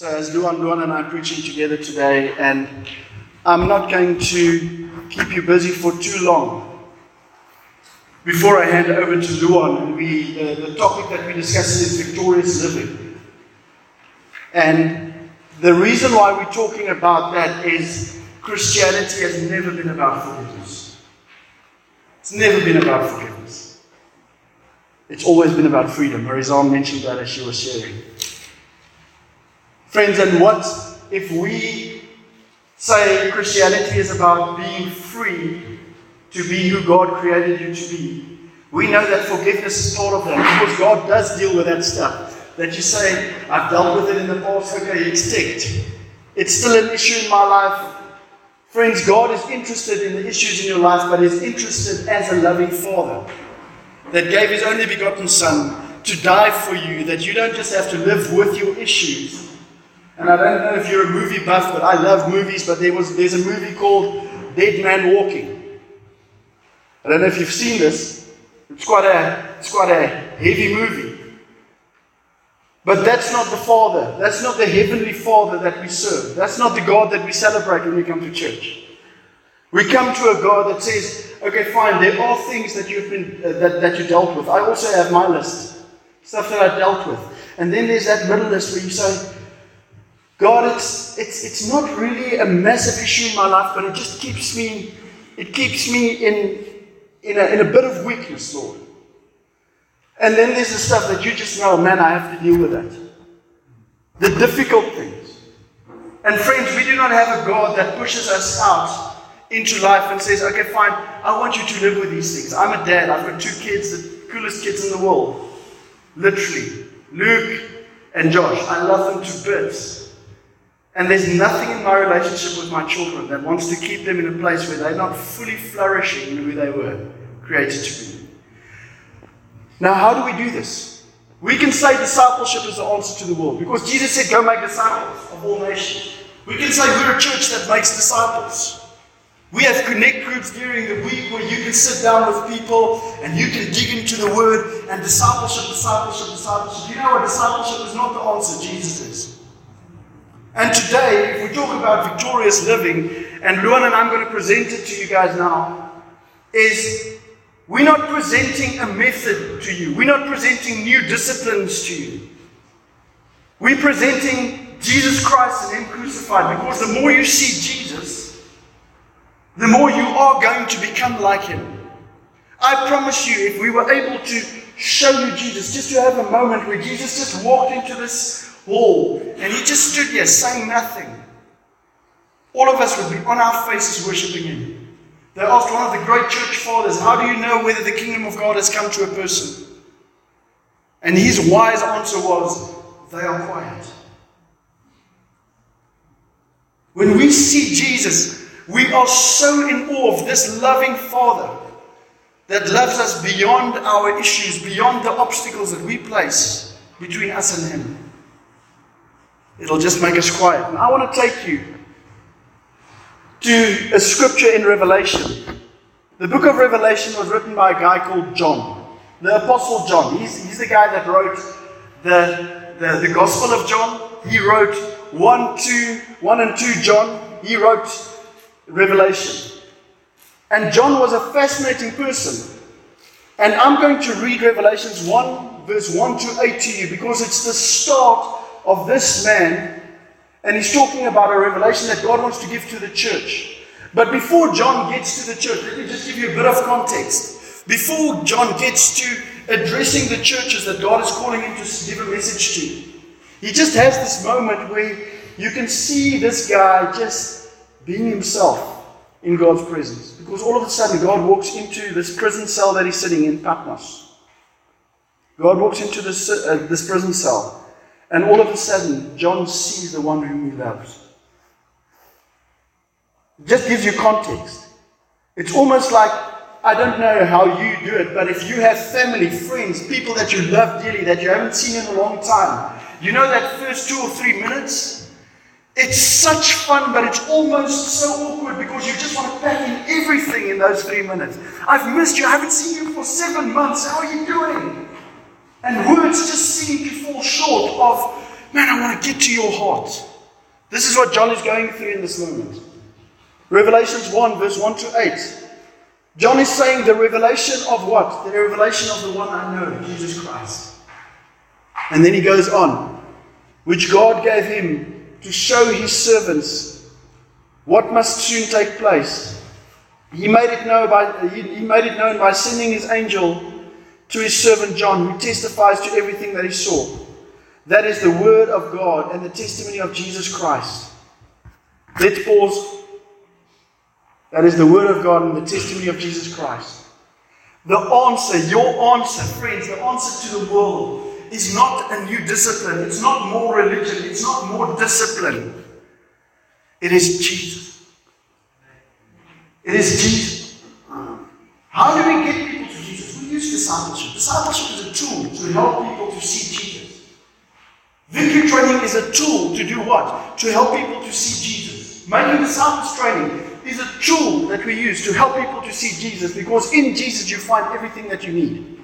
So, as Luan, Luan and I are preaching together today, and I'm not going to keep you busy for too long. Before I hand over to Luan, we, uh, the topic that we discuss is victorious living. And the reason why we're talking about that is Christianity has never been about forgiveness. It's never been about forgiveness. It's always been about freedom. Marizal mentioned that as she was sharing. Friends, and what if we say Christianity is about being free to be who God created you to be? We know that forgiveness is part of that because God does deal with that stuff. That you say, I've dealt with it in the past, okay, it's ticked. It's still an issue in my life. Friends, God is interested in the issues in your life, but He's interested as a loving Father that gave His only begotten Son to die for you, that you don't just have to live with your issues. And I don't know if you're a movie buff, but I love movies, but there was, there's a movie called Dead Man Walking. I don't know if you've seen this. It's quite a, it's quite a heavy movie. But that's not the Father. That's not the Heavenly Father that we serve. That's not the God that we celebrate when we come to church. We come to a God that says, okay, fine, there are things that you've been, uh, that, that you dealt with. I also have my list. Stuff that I dealt with. And then there's that middle list where you say, God, it's, it's, it's not really a massive issue in my life, but it just keeps me, it keeps me in, in, a, in a bit of weakness, Lord. And then there's the stuff that you just know, man, I have to deal with that. The difficult things. And friends, we do not have a God that pushes us out into life and says, okay, fine, I want you to live with these things. I'm a dad, I've got two kids, the coolest kids in the world. Literally. Luke and Josh. I love them to bits. And there's nothing in my relationship with my children that wants to keep them in a place where they're not fully flourishing in who they were created to be. Now, how do we do this? We can say discipleship is the answer to the world because Jesus said, Go make disciples of all nations. We can say we're a church that makes disciples. We have connect groups during the week where you can sit down with people and you can dig into the word and discipleship, discipleship, discipleship. You know what? Discipleship is not the answer, Jesus is. And today, if we talk about victorious living, and Luan and I'm going to present it to you guys now, is we're not presenting a method to you. We're not presenting new disciplines to you. We're presenting Jesus Christ and Him crucified because the more you see Jesus, the more you are going to become like Him. I promise you, if we were able to show you Jesus, just to have a moment where Jesus just walked into this hall and He just stood here saying nothing, all of us would be on our faces worshiping Him. They asked one of the great church fathers, How do you know whether the kingdom of God has come to a person? And his wise answer was, They are quiet. When we see Jesus, we are so in awe of this loving Father that loves us beyond our issues, beyond the obstacles that we place between us and Him. It'll just make us quiet. And I want to take you to a scripture in Revelation. The book of Revelation was written by a guy called John, the Apostle John. He's, he's the guy that wrote the, the, the Gospel of John. He wrote 1, 2, 1 and 2 John. He wrote Revelation. And John was a fascinating person. And I'm going to read Revelations 1, verse 1 to 8 to you because it's the start of this man and he's talking about a revelation that God wants to give to the church. But before John gets to the church, let me just give you a bit of context. Before John gets to addressing the churches that God is calling him to give a message to, he just has this moment where you can see this guy just being himself in God's presence. Because all of a sudden, God walks into this prison cell that he's sitting in, Patmos. God walks into this, uh, this prison cell. And all of a sudden, John sees the one whom he loves. It just gives you context. It's almost like, I don't know how you do it, but if you have family, friends, people that you love dearly, that you haven't seen in a long time, you know that first two or three minutes? It's such fun, but it's almost so awkward because you just want to pack in everything in those three minutes. I've missed you. I haven't seen you for seven months. How are you doing? And words just seem to fall short of man, I want to get to your heart. This is what John is going through in this moment. Revelations 1, verse 1 to 8. John is saying the revelation of what? The revelation of the one I know, Jesus Christ. And then he goes on, which God gave him to show his servants what must soon take place. He made it known by, he made it known by sending his angel to his servant John, who testifies to everything that he saw. That is the word of God and the testimony of Jesus Christ. Let's pause that is the Word of God and the testimony of Jesus Christ. The answer, your answer, friends, the answer to the world is not a new discipline. It's not more religion. It's not more discipline. It is Jesus. It is Jesus. To help people to see Jesus. Victory training is a tool to do what? To help people to see Jesus. Making disciples training is a tool that we use to help people to see Jesus because in Jesus you find everything that you need.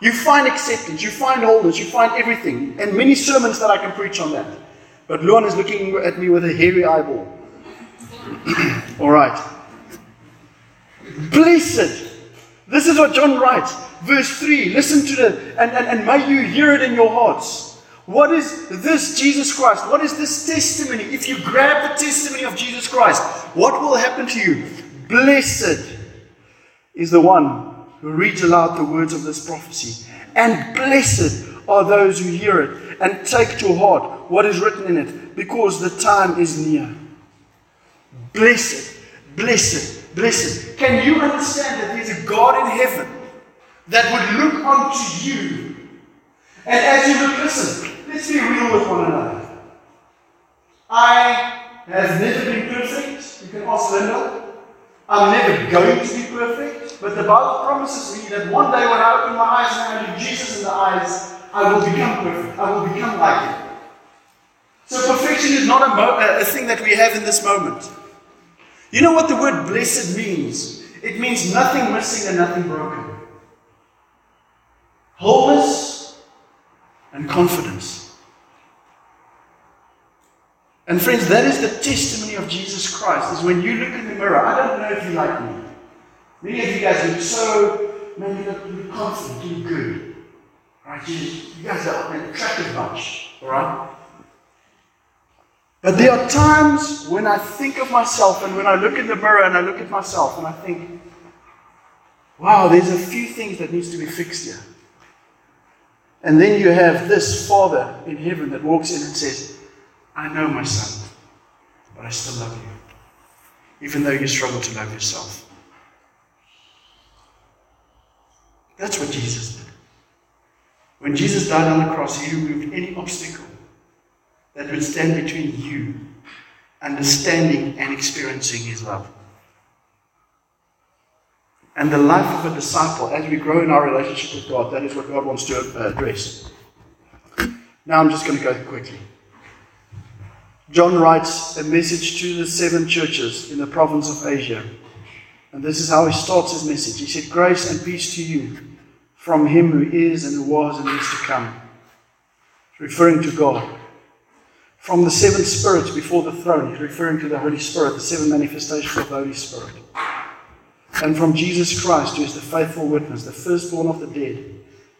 You find acceptance, you find wholeness, you find everything. And many sermons that I can preach on that. But Luan is looking at me with a hairy eyeball. All right. Blessed. This is what John writes. Verse 3. Listen to the, and, and, and may you hear it in your hearts. What is this Jesus Christ? What is this testimony? If you grab the testimony of Jesus Christ, what will happen to you? Blessed is the one who reads aloud the words of this prophecy, and blessed are those who hear it and take to heart what is written in it, because the time is near. Blessed, blessed, blessed. Can you understand that there's a God in heaven that would look unto you? And as you look, listen, Let's be real with one another. I have never been perfect. You can ask Linda. I'm never going to be perfect. But the Bible promises me that one day when I open my eyes and I look Jesus in the eyes, I will become perfect. I will become like Him. So perfection is not a, mo- uh, a thing that we have in this moment. You know what the word blessed means? It means nothing missing and nothing broken. Wholeness and confidence. And friends, that is the testimony of Jesus Christ. Is when you look in the mirror. I don't know if you like me. Many of you guys look so, man, you look, you look confident, you look good. Right? You, you guys are an attractive bunch. Alright? But there are times when I think of myself and when I look in the mirror and I look at myself and I think, wow, there's a few things that needs to be fixed here. And then you have this Father in heaven that walks in and says, I know my son, but I still love you, even though you struggle to love yourself. That's what Jesus did. When Jesus died on the cross, he removed any obstacle that would stand between you understanding and experiencing his love. And the life of a disciple, as we grow in our relationship with God, that is what God wants to uh, address. Now I'm just going to go quickly. John writes a message to the seven churches in the province of Asia. And this is how he starts his message. He said, Grace and peace to you from him who is and who was and is to come. Referring to God. From the seven spirits before the throne, he's referring to the Holy Spirit, the seven manifestations of the Holy Spirit. And from Jesus Christ, who is the faithful witness, the firstborn of the dead,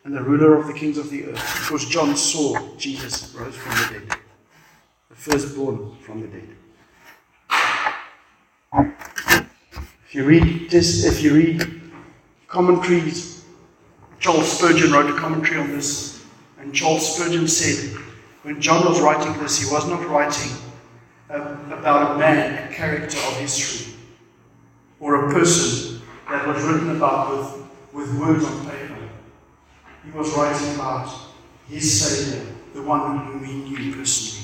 and the ruler of the kings of the earth. Because John saw Jesus rose from the dead the firstborn from the dead. If you read this, if you read commentaries, Charles Spurgeon wrote a commentary on this, and Charles Spurgeon said, when John was writing this, he was not writing uh, about a man, a character of history, or a person that was written about with, with words on paper. He was writing about his Savior, the one whom he knew personally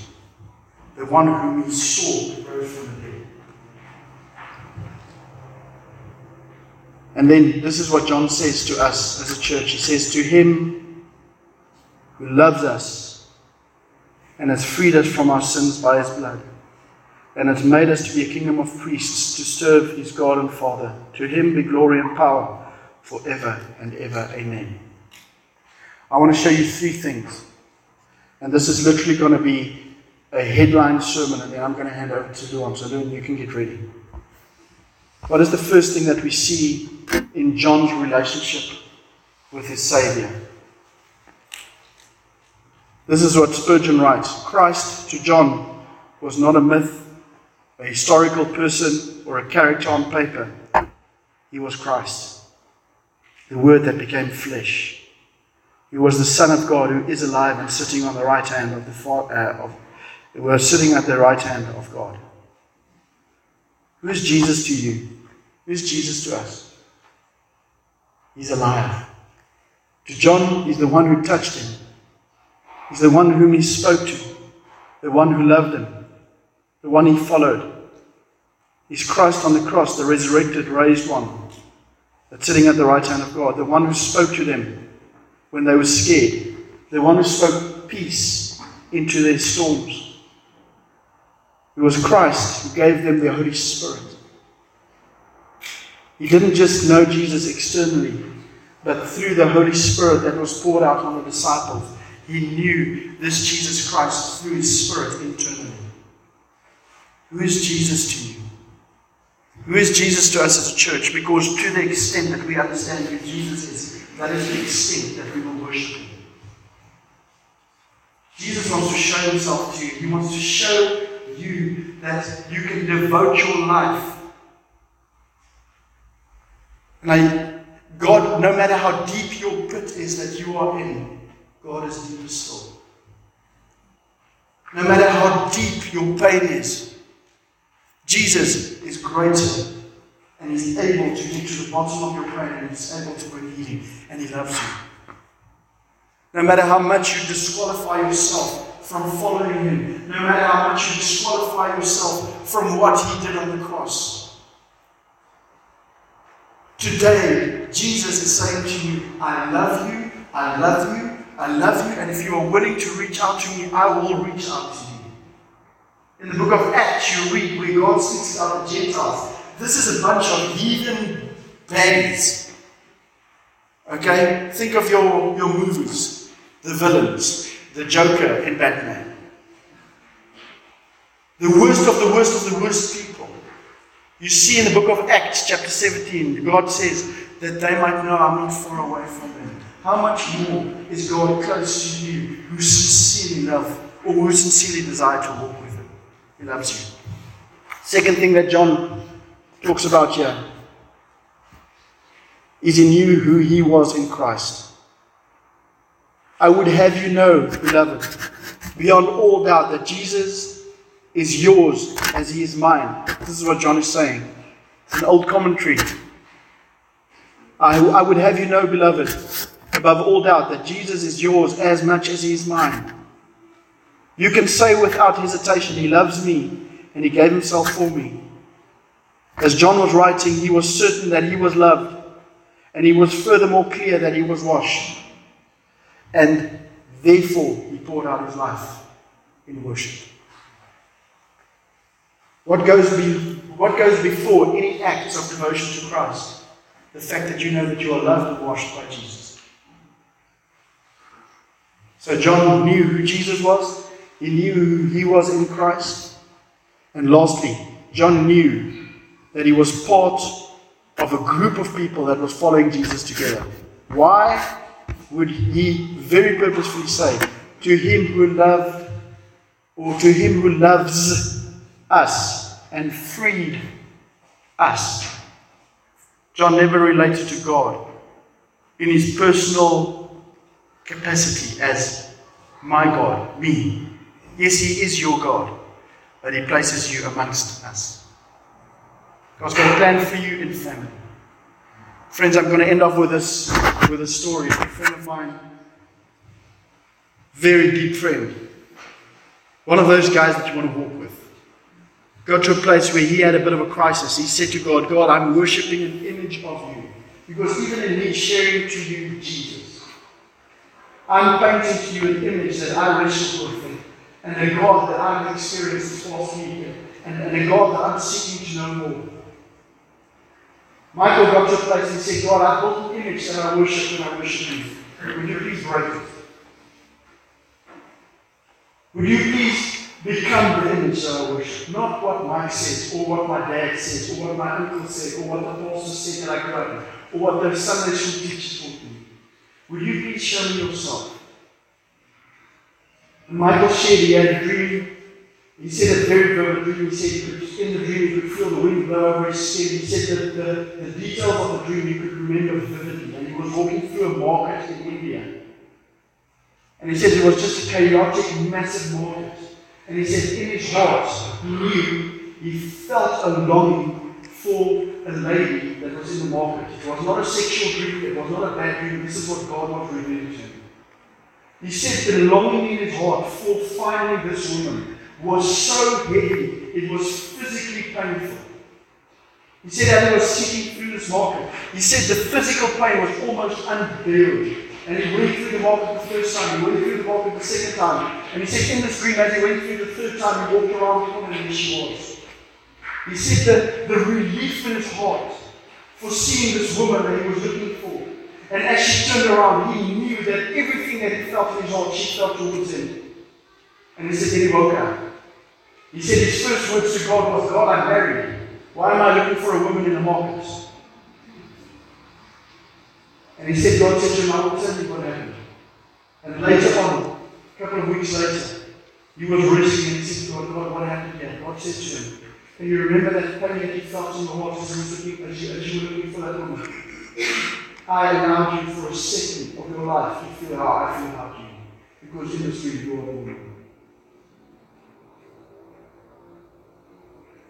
the one whom he saw rose from the dead. And then this is what John says to us as a church. He says, To him who loves us and has freed us from our sins by his blood and has made us to be a kingdom of priests to serve his God and Father. To him be glory and power forever and ever. Amen. I want to show you three things And this is literally going to be a headline sermon, and then I'm going to hand over to Luan. So, Luan, you can get ready. What is the first thing that we see in John's relationship with his Savior? This is what Spurgeon writes Christ to John was not a myth, a historical person, or a character on paper. He was Christ, the Word that became flesh. He was the Son of God who is alive and sitting on the right hand of the Father. Uh, of, sitting at the right hand of God. Who is Jesus to you? Who is Jesus to us? He's alive. To John, he's the one who touched him. He's the one whom he spoke to, the one who loved him, the one he followed. He's Christ on the cross, the resurrected, raised one, that's sitting at the right hand of God, the one who spoke to them when they were scared, the one who spoke peace into their storms. It was Christ who gave them the Holy Spirit. He didn't just know Jesus externally, but through the Holy Spirit that was poured out on the disciples, he knew this Jesus Christ through his Spirit internally. Who is Jesus to you? Who is Jesus to us as a church? Because to the extent that we understand who Jesus is, that is the extent that we will worship him. Jesus wants to show himself to you. He wants to show you that you can devote your life. And I, God, no matter how deep your pit is that you are in, God is deeper still. No matter how deep your pain is, Jesus is greater and He's able to get to the bottom of your pain and He's able to bring healing and He loves you. No matter how much you disqualify yourself from following Him, no matter how much you disqualify yourself from what He did on the cross. Today, Jesus is saying to you, I love you, I love you, I love you, and if you are willing to reach out to me, I will reach out to you. In the book of Acts, you read where God speaks about the Gentiles. This is a bunch of heathen baddies. Okay? Think of your, your movies, the villains, the Joker in Batman. The worst of the worst of the worst people. You see in the book of Acts, chapter 17, God says that they might know I'm not far away from them. How much more is God close to you who sincerely love or who sincerely desire to walk with? He loves you. Second thing that John talks about here is he knew who he was in Christ. I would have you know, beloved, beyond all doubt, that Jesus is yours as he is mine. This is what John is saying. It's an old commentary. I, I would have you know, beloved, above all doubt, that Jesus is yours as much as he is mine. You can say without hesitation, He loves me and He gave Himself for me. As John was writing, he was certain that he was loved, and he was furthermore clear that he was washed. And therefore, he poured out his life in worship. What goes, be, what goes before any acts of devotion to Christ? The fact that you know that you are loved and washed by Jesus. So John knew who Jesus was, he knew who he was in Christ. And lastly, John knew that he was part of a group of people that was following Jesus together. Why would he very purposefully say, To him who loved, or to him who loves us and freed us? John never related to God in his personal capacity as my God, me. Yes, he is your God, but he places you amongst us. God's got a plan for you in family. Friends, I'm going to end off with this with a story. A friend of mine, very deep friend, one of those guys that you want to walk with, got to a place where he had a bit of a crisis. He said to God, God, I'm worshipping an image of you. Because even in me sharing to you Jesus, I'm painting to you an image that I wrestle with. And the God that I've experienced is false me. And, and the God that I'm seeking to know more. Michael got to a place and said, God, I built an image that I worship when I worship you. Would you please break it? Would you please become the image that I worship? Not what Mike says, or what my dad says, or what my uncle said, or what the pastor said that I grew up or what the Sunday school teacher taught me. Would you please show me yourself? Michael shared he had a dream. He said a very vivid dream. He said he could, in the dream he could feel the wind blow over his skin. He said that the, the details of the dream he could remember vividly. And he was walking through a market in India. And he said it was just a chaotic, massive market. And he said in his heart, he knew, he felt a longing for a lady that was in the market. It was not a sexual dream, it was not a bad dream. This is what God was revealing to him. He said the longing in his heart for finding this woman was so heavy, it was physically painful. He said as he was sitting through this market, he said the physical pain was almost unbearable. And he went through the market the first time, he went through the market the second time. And he said in this dream, as he went through the third time, he walked around the corner and there she was. He said that the relief in his heart for seeing this woman that he was looking for. And as she turned around, he knew that everything that he felt in his heart, she felt towards him. And he said, then he woke up. He said his first words to God was, God, I'm married. Why am I looking for a woman in the market? And he said, God said to him, I will tell you what happened. And later on, a couple of weeks later, he was resting and he said God, God, what happened here? God said to him, and you remember that pain that he felt in the heart as, you, as you were looking for that woman? I allowed you for a second of your life to feel how I feel about you. Because in this dream, you are.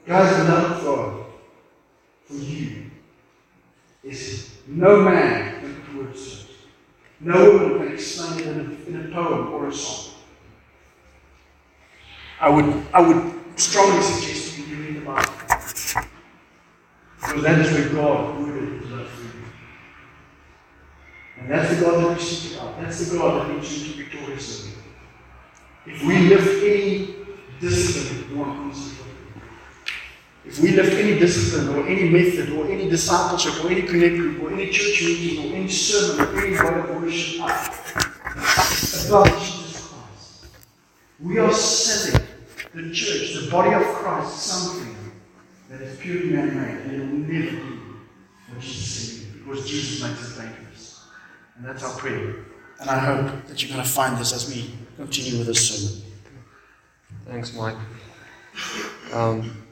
Guys, the love God for you is no man can put words to it. No woman can explain it in a, in a poem or a song. I would, I would strongly suggest you read the Bible. Because that is where God rooted And that's the God that we speak about. That's the God that needs you to victorious in. If we lift any discipline, we want constantly. If we lift any discipline or any method or any discipleship or any connect group or any church meeting or any sermon or any uh, God of worship up above Jesus Christ, we are selling the church, the body of Christ, something that is purely man-made and it will never be what Jesus said because Jesus makes it dangerous. And that's our prayer. And I hope that you're going to find this as we continue with this sermon. Thanks, Mike. Um,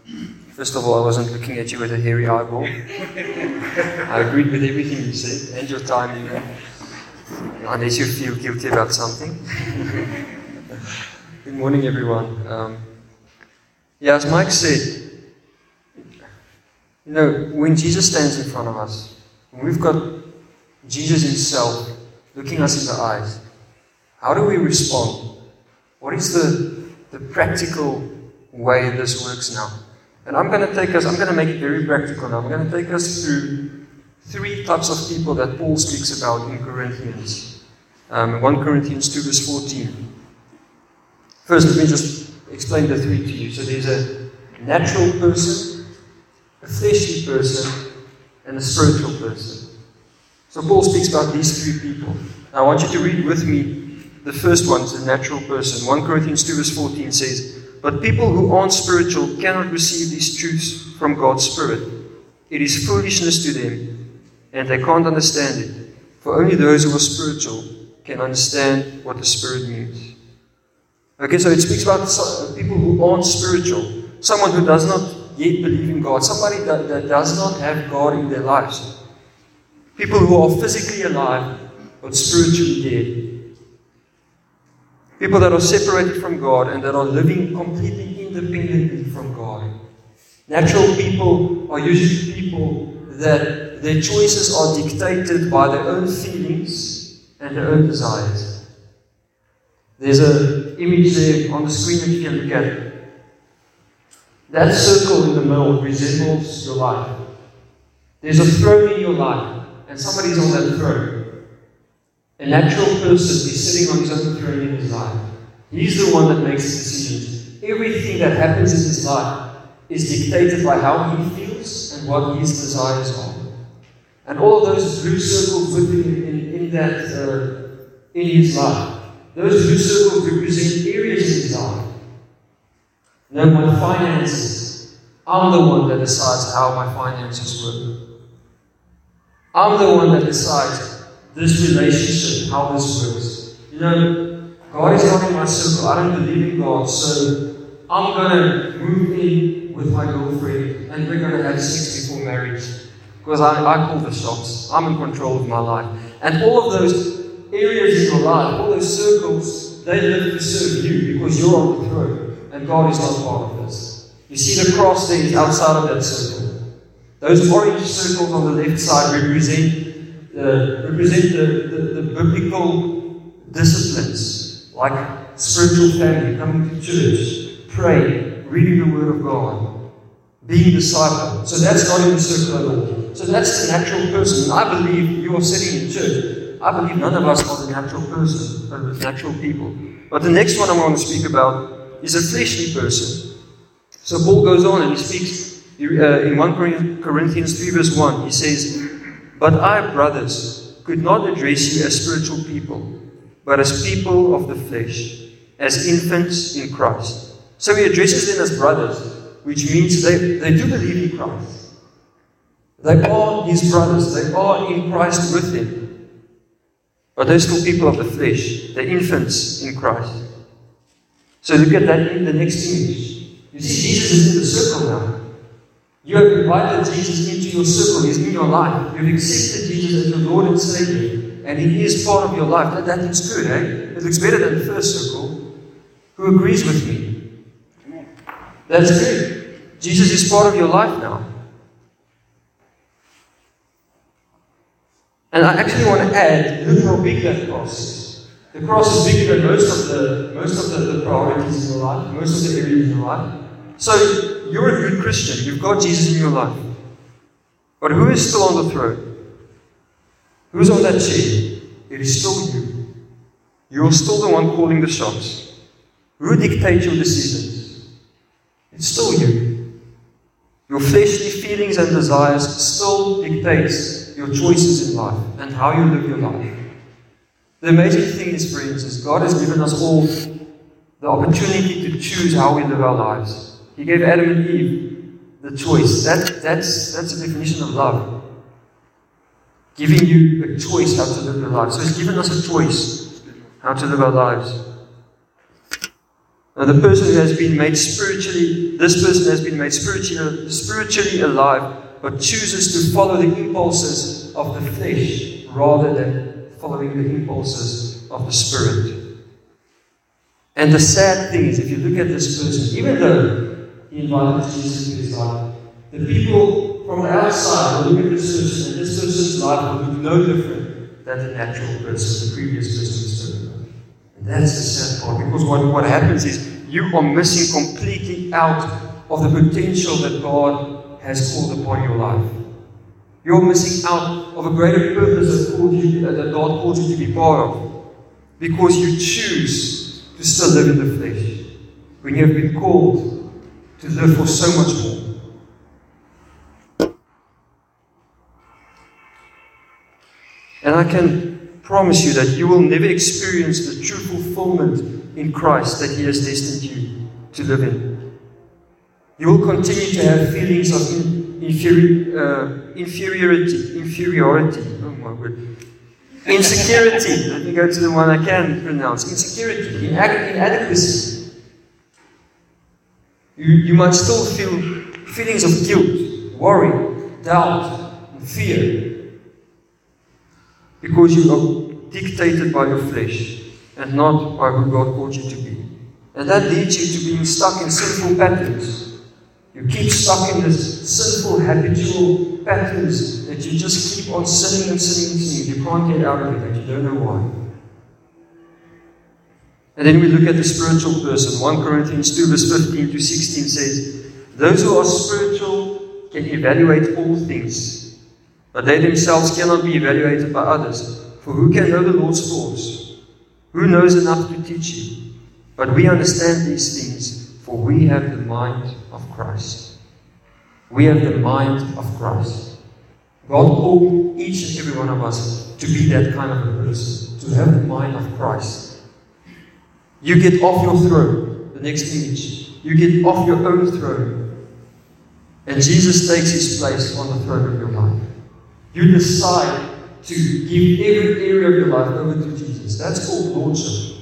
first of all, I wasn't looking at you with a hairy eyeball. I agreed with everything you said and your timing, unless you feel guilty about something. Good morning, everyone. Um, yeah, as Mike said, you know, when Jesus stands in front of us, when we've got Jesus Himself looking us in the eyes, how do we respond? What is the, the practical way this works now? And I'm going to take us, I'm going to make it very practical now. I'm going to take us through three types of people that Paul speaks about in Corinthians. Um, 1 Corinthians 2, verse 14. First, let me just explain the three to you. So there's a natural person, a fleshly person, and a spiritual person. So Paul speaks about these three people. I want you to read with me the first one, the natural person. 1 Corinthians 2, verse 14 says, But people who aren't spiritual cannot receive these truths from God's Spirit. It is foolishness to them, and they can't understand it. For only those who are spiritual can understand what the Spirit means. Okay, so it speaks about people who aren't spiritual. Someone who does not yet believe in God. Somebody that, that does not have God in their lives. People who are physically alive but spiritually dead. People that are separated from God and that are living completely independently from God. Natural people are usually people that their choices are dictated by their own feelings and their own desires. There's an image there on the screen that you can look at. That circle in the middle resembles your life. There's a throne in your life, and somebody's on that throne. A natural person is sitting on his own throne in his life. He's the one that makes decisions. Everything that happens in his life is dictated by how he feels and what his desires are. And all of those blue circles within in, in that uh, in his life, those blue circles represent areas in his life. No, my finances. I'm the one that decides how my finances work. I'm the one that decides this relationship, how this works. You know, God is not in my circle. I don't believe in God, so I'm going to move in with my girlfriend and we're going to have sex before marriage. Because I, I call the shots. I'm in control of my life. And all of those areas in your life, all those circles, they live to serve you because you're on the throne and God is not part of this. You see the cross there is outside of that circle. Those orange circles on the left side represent, uh, represent the, the, the biblical disciplines like spiritual family, coming to church, pray, reading the Word of God, being disciple. So that's not in the circle at all. So that's the natural person. I believe you are sitting in church I believe none of us are the natural person, or the natural people. But the next one I'm going to speak about is a fleshly person. So Paul goes on and he speaks Uh, in 1 Corinthians 3, verse 1. He says, But I, brothers, could not address you as spiritual people, but as people of the flesh, as infants in Christ. So he addresses them as brothers, which means they, they do believe in Christ. They are his brothers, they are in Christ with him. But they're still people of the flesh. They're infants in Christ. So look at that in the next image. You see, Jesus is in the circle now. You have invited Jesus into your circle. He's in your life. You've accepted Jesus as your Lord and Savior. And He is part of your life. That, that looks good, eh? It looks better than the first circle. Who agrees with me? That's good. Jesus is part of your life now. And I actually want to add, look how big that cross is. The cross is bigger than most of the most of the, the priorities in your life, most of the areas in your life. So you're a good Christian, you've got Jesus in your life. But who is still on the throne? Who's on that chair? It is still you. You're still the one calling the shots. Who dictates your decisions? It's still you. Your fleshly feelings and desires still dictates your choices in life and how you live your life. The amazing thing is, friends, is God has given us all the opportunity to choose how we live our lives. He gave Adam and Eve the choice. That, that's, that's the definition of love. Giving you a choice how to live your life. So He's given us a choice how to live our lives. Now, the person who has been made spiritually, this person has been made spiritually, spiritually alive but chooses to follow the impulses of the flesh rather than following the impulses of the spirit. And the sad thing is, if you look at this person, even though he invited Jesus into his life, the people from outside will look at this person, and this person's life will look no different than the natural person, the previous person we. And that's the sad part, because what, what happens is you are missing completely out of the potential that God has called upon your life. You're missing out of a greater purpose that, you, uh, that God called you to be part of because you choose to still live in the flesh when you have been called to live for so much more. And I can promise you that you will never experience the true fulfillment in Christ that He has destined you to live in. You will continue to have feelings of inferi- uh, inferiority, inferiority. Oh my word. Insecurity. Let me go to the one I can pronounce. Insecurity, inadequacy. You, you might still feel feelings of guilt, worry, doubt, and fear. Because you are dictated by your flesh and not by who God called you to be. And that leads you to being stuck in sinful patterns you keep stuck in this sinful, habitual patterns that you just keep on sinning and sinning and sinning. You can't get out of it, and you don't know why. And then we look at the spiritual person. 1 Corinthians 2, verse 15 to 16 says, Those who are spiritual can evaluate all things, but they themselves cannot be evaluated by others. For who can know the Lord's thoughts? Who knows enough to teach you? But we understand these things, for we have the mind of Christ. We have the mind of Christ. God called each and every one of us to be that kind of a person, to have the mind of Christ. You get off your throne the next image. You get off your own throne. And Jesus takes his place on the throne of your life. You decide to give every area of your life over to Jesus. That's called lordship.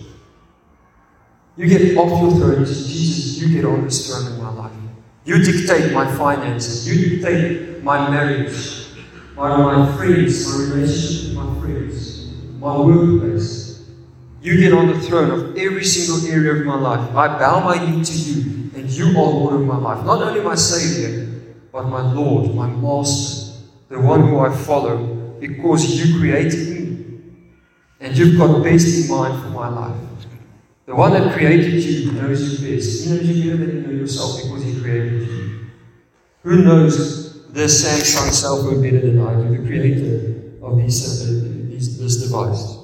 You get off your throne. Jesus, you get on this throne in my life. You dictate my finances. You dictate my marriage, my, my friends, my relationship with my friends, my workplace. You get on the throne of every single area of my life. I bow my knee to you, and you are Lord of my life. Not only my Savior, but my Lord, my Master, the one who I follow, because you created me. And you've got best in mind for my life. The one that created you knows you best. He knows you better than you know yourself because he created you. Who knows this Samsung cell phone better than I do, the creator of these, uh, these, this device?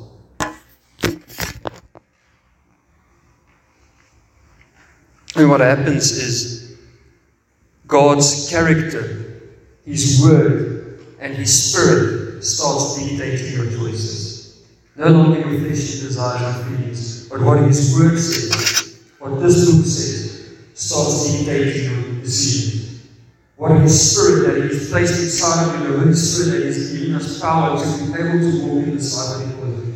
And what happens is God's character, His word, and His spirit starts dictating your choices. No longer your fleshly desires and feelings, but what His word says, what this book says, starts dictating your decisions. What His spirit that He has placed inside of you, the Holy Spirit that is giving us power to be able to walk in this life because His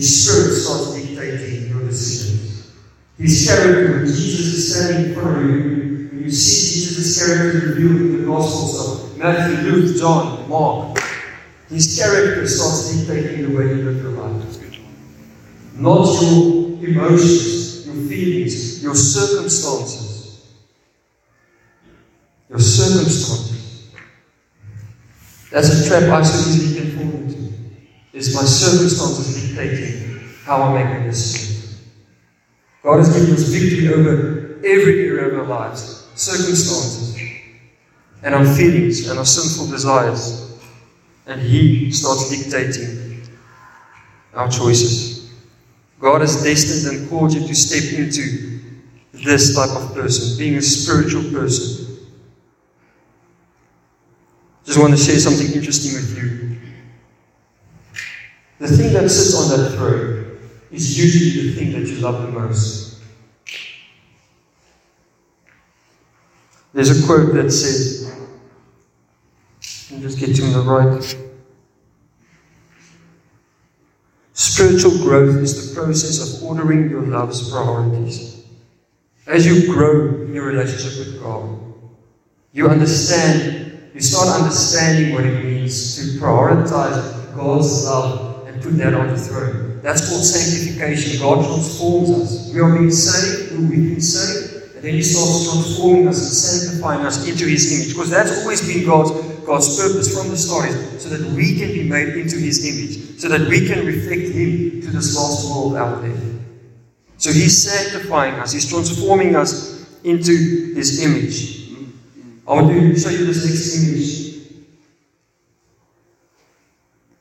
spirit starts dictating your decisions. His character, Jesus is standing in front of you, when you see Jesus' character revealed in the Gospels of Matthew, Luke, John, Mark, his character starts dictating the way you live your life. Not your emotions, your feelings, your circumstances. Your circumstances. That's a trap I so easily can fall into. Is my circumstances dictating how I make a decision? God has given us victory over every area of our lives, circumstances, and our feelings and our sinful desires. And He starts dictating our choices. God has destined and called you to step into this type of person, being a spiritual person. Just want to share something interesting with you. The thing that sits on that throne is usually the thing that you love the most. There's a quote that says, me just get to the right. Spiritual growth is the process of ordering your love's priorities. As you grow in your relationship with God, you understand, you start understanding what it means to prioritize God's love put that on the throne. That's called sanctification. God transforms us. We are being saved, we've been saved, and then He starts transforming us and sanctifying us into His image. Because that's always been God's, God's purpose from the start, so that we can be made into His image, so that we can reflect Him to this lost world out there. So He's sanctifying us, He's transforming us into His image. I want to show you this next image.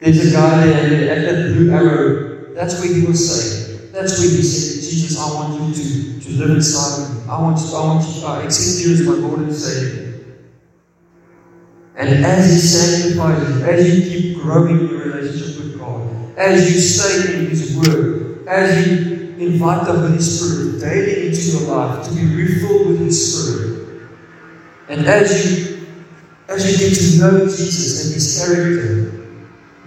There's a guy there at that blue arrow that's where he was saved. That's where he said, Jesus, I want you to, to live inside of me. I want you, I want you, I accept you as my Lord and Savior. And as he sanctifies you, as you keep growing your relationship with God, as you stay in his word, as you invite the Holy Spirit daily into your life to be refilled with his spirit, and as you as you get to know Jesus and his character,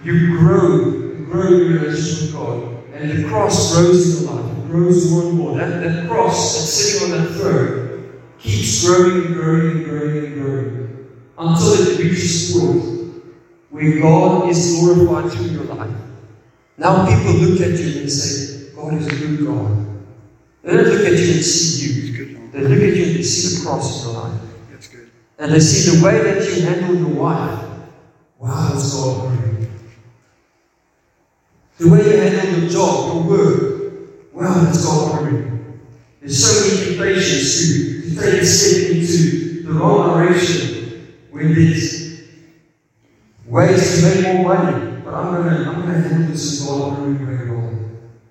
you grow grow in your relationship with God. And the cross grows in your life. It grows more and more. That, that cross that's sitting on that throne keeps growing and growing and growing and growing until it reaches a point where God is glorified through your life. Now people look at you and say, God is a good God. They don't look at you and see you. They look at you and they see the cross in your life. That's good. And they see the way that you handle your wife. Wow, that's God. The way you handle your job, your work, well, that's God honoring. There's so many temptations to, to take a step into the wrong direction when there's ways to make more money. But I'm gonna I'm gonna handle this in God honoring very well.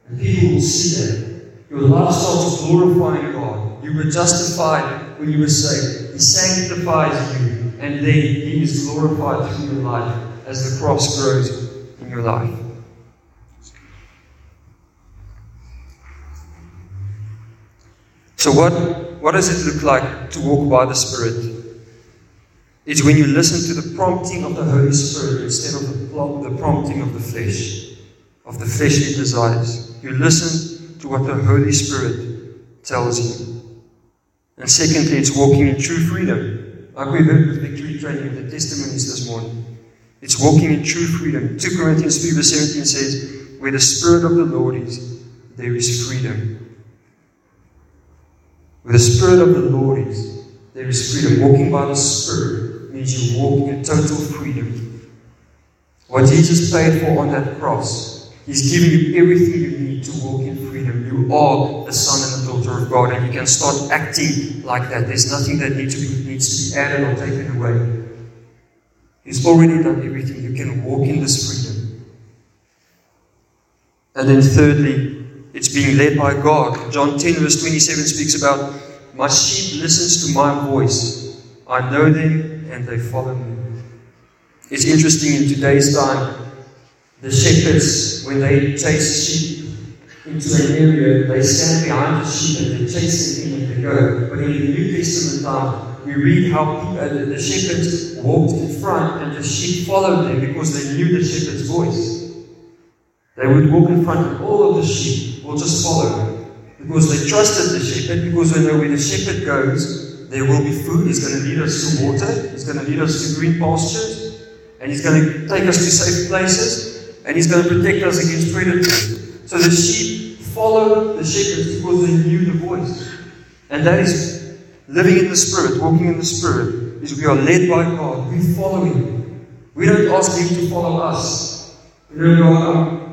And people will see that. Your life starts glorifying God. You were justified when you were saved. He sanctifies you, and then He is glorified through your life as the cross grows in your life. So, what, what does it look like to walk by the Spirit? It's when you listen to the prompting of the Holy Spirit instead of the, the prompting of the flesh, of the fleshly desires. You listen to what the Holy Spirit tells you. And secondly, it's walking in true freedom. Like we heard with victory training, the testimonies this morning. It's walking in true freedom. 2 Corinthians 3 verse 17 says, Where the Spirit of the Lord is, there is freedom. Where the Spirit of the Lord is, there is freedom. Walking by the Spirit means you walk in total freedom. What Jesus paid for on that cross, He's giving you everything you need to walk in freedom. You are a son and a daughter of God, and you can start acting like that. There's nothing that needs to be, needs to be added or taken away. He's already done everything. You can walk in this freedom. And then, thirdly, it's being led by God. John 10, verse 27 speaks about, My sheep listens to my voice. I know them and they follow me. It's interesting in today's time, the shepherds, when they chase sheep into an area, they stand behind the sheep and they chase them in and they go. But in the New Testament time, we read how uh, the shepherds walked in front and the sheep followed them because they knew the shepherd's voice. They would walk in front of all of the sheep will just follow. Because they trusted the shepherd, because they know where the shepherd goes, there will be food. He's going to lead us to water, he's going to lead us to green pastures, and he's going to take us to safe places, and he's going to protect us against predators. So the sheep follow the shepherds because they knew the voice. And that is living in the Spirit, walking in the Spirit, is we are led by God. We follow Him. We don't ask Him to follow us. We don't go, um,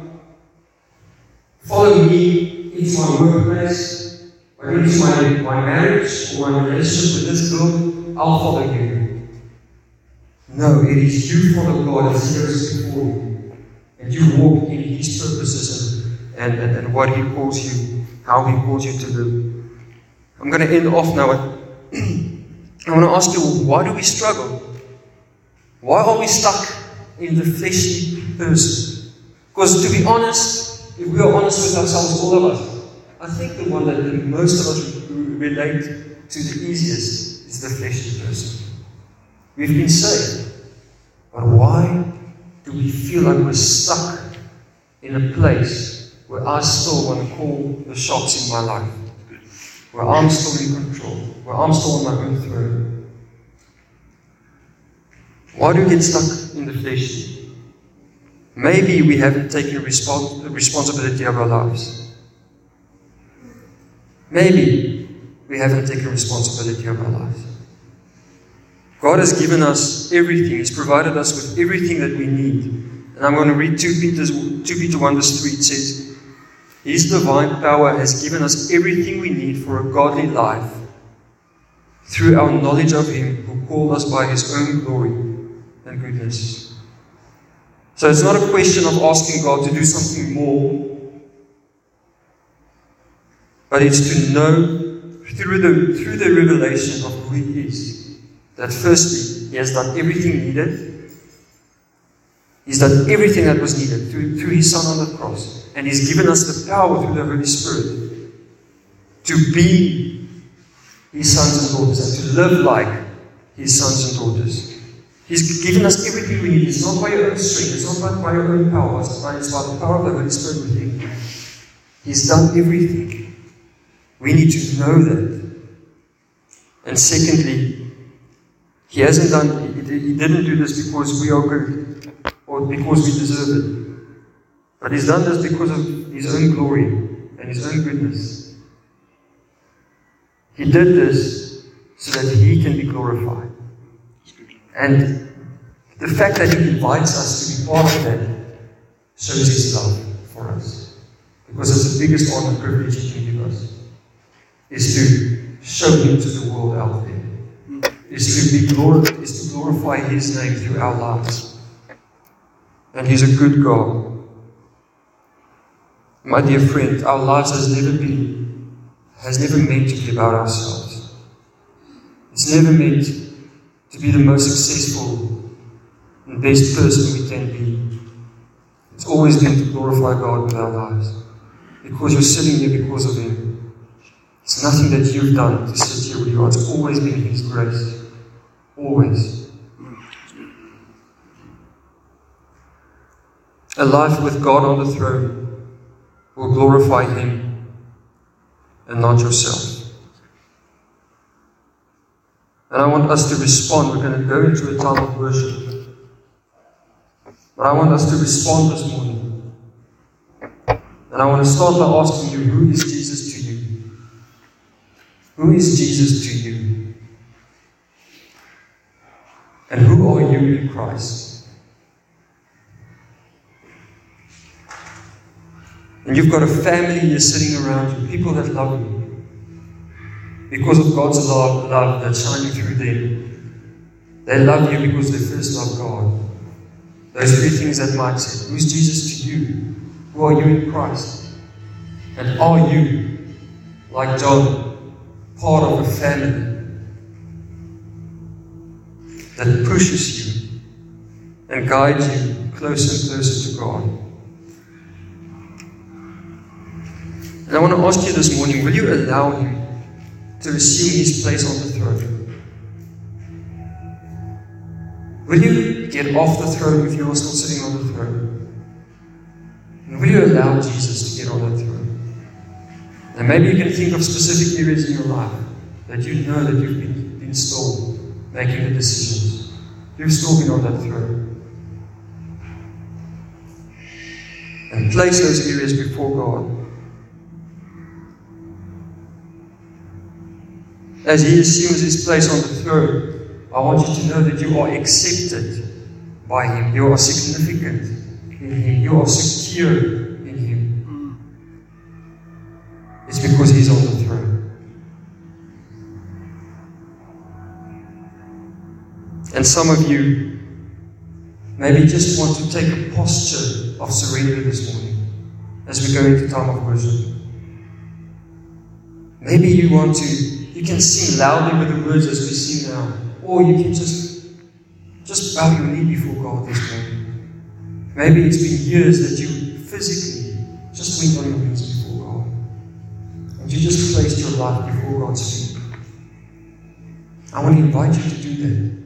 Follow me into my workplace, or into my, my marriage, or my relationship with this girl, I'll follow you. No, it is you follow God as He goes before you. And you walk in His purposes and, and, and what He calls you, how He calls you to live. I'm going to end off now. I want to ask you, why do we struggle? Why are we stuck in the fleshly person? Because to be honest, if we are honest with ourselves, all of us, I think the one that most of us relate to the easiest is the fleshly person. We've been saved. But why do we feel like we're stuck in a place where I still want to call the shots in my life? Where I'm still in control? Where I'm still on my own throne? Why do we get stuck in the fleshly? Maybe we haven't taken respons- responsibility of our lives. Maybe we haven't taken responsibility of our lives. God has given us everything. He's provided us with everything that we need. And I'm going to read 2 Peter, 2 Peter 1 verse 3. It says, His divine power has given us everything we need for a godly life through our knowledge of Him who called us by His own glory and goodness. So it's not a question of asking God to do something more, but it's to know through the, through the revelation of who He is that firstly, He has done everything needed. He's done everything that was needed through, through His Son on the cross. And He's given us the power through the Holy Spirit to be His sons and daughters and to live like His sons and daughters. He's given us everything we need. It's not by your own strength, it's not by your own power, it's by, the power of the Holy Spirit within. He's done everything. We need to know that. And secondly, He hasn't done, He didn't do this because we are good or because we deserve it. But He's done this because of His own glory and His own goodness. He did this so that He can be glorified. And the fact that He invites us to be part of that shows His love for us. Because it's the biggest honor and privilege He can give us. Is to show Him to the world out there. Is to be glor- is to glorify His name through our lives. And He's a good God. My dear friend, our lives has never been, has never meant to be about ourselves. It's never meant to be the most successful and best person we can be. It's always been to glorify God with our lives. Because you're sitting here because of Him. It's nothing that you've done to sit here where you are. It's always been His grace. Always. A life with God on the throne will glorify Him and not yourself. And I want us to respond. We're going to go into a time of worship. But I want us to respond this morning. And I want to start by asking you who is Jesus to you? Who is Jesus to you? And who are you in Christ? And you've got a family you're sitting around you, people that love you. Because of God's love, love that's shining through them. They love you because they first love God. Those three things that Mike said. Who's Jesus to you? Who are you in Christ? And are you, like John, part of a family that pushes you and guides you closer and closer to God? And I want to ask you this morning will you allow Him to assume His place on the throne? Will you get off the throne if you're still sitting on the throne? And will you allow Jesus to get on that throne? And maybe you can think of specific areas in your life that you know that you've been, been still making the decisions. You've still been on that throne. And place those areas before God. As he assumes his place on the throne, I want you to know that you are accepted by him. You are significant in him. You are secure in him. It's because he's on the throne. And some of you maybe just want to take a posture of surrender this morning as we go into time of worship. Maybe you want to you can sing loudly with the words as we sing now, or you can just just bow your knee before God this morning. Maybe it's been years that you physically just went on your knees before God, and you just placed your life before God's feet. I want to invite you to do that.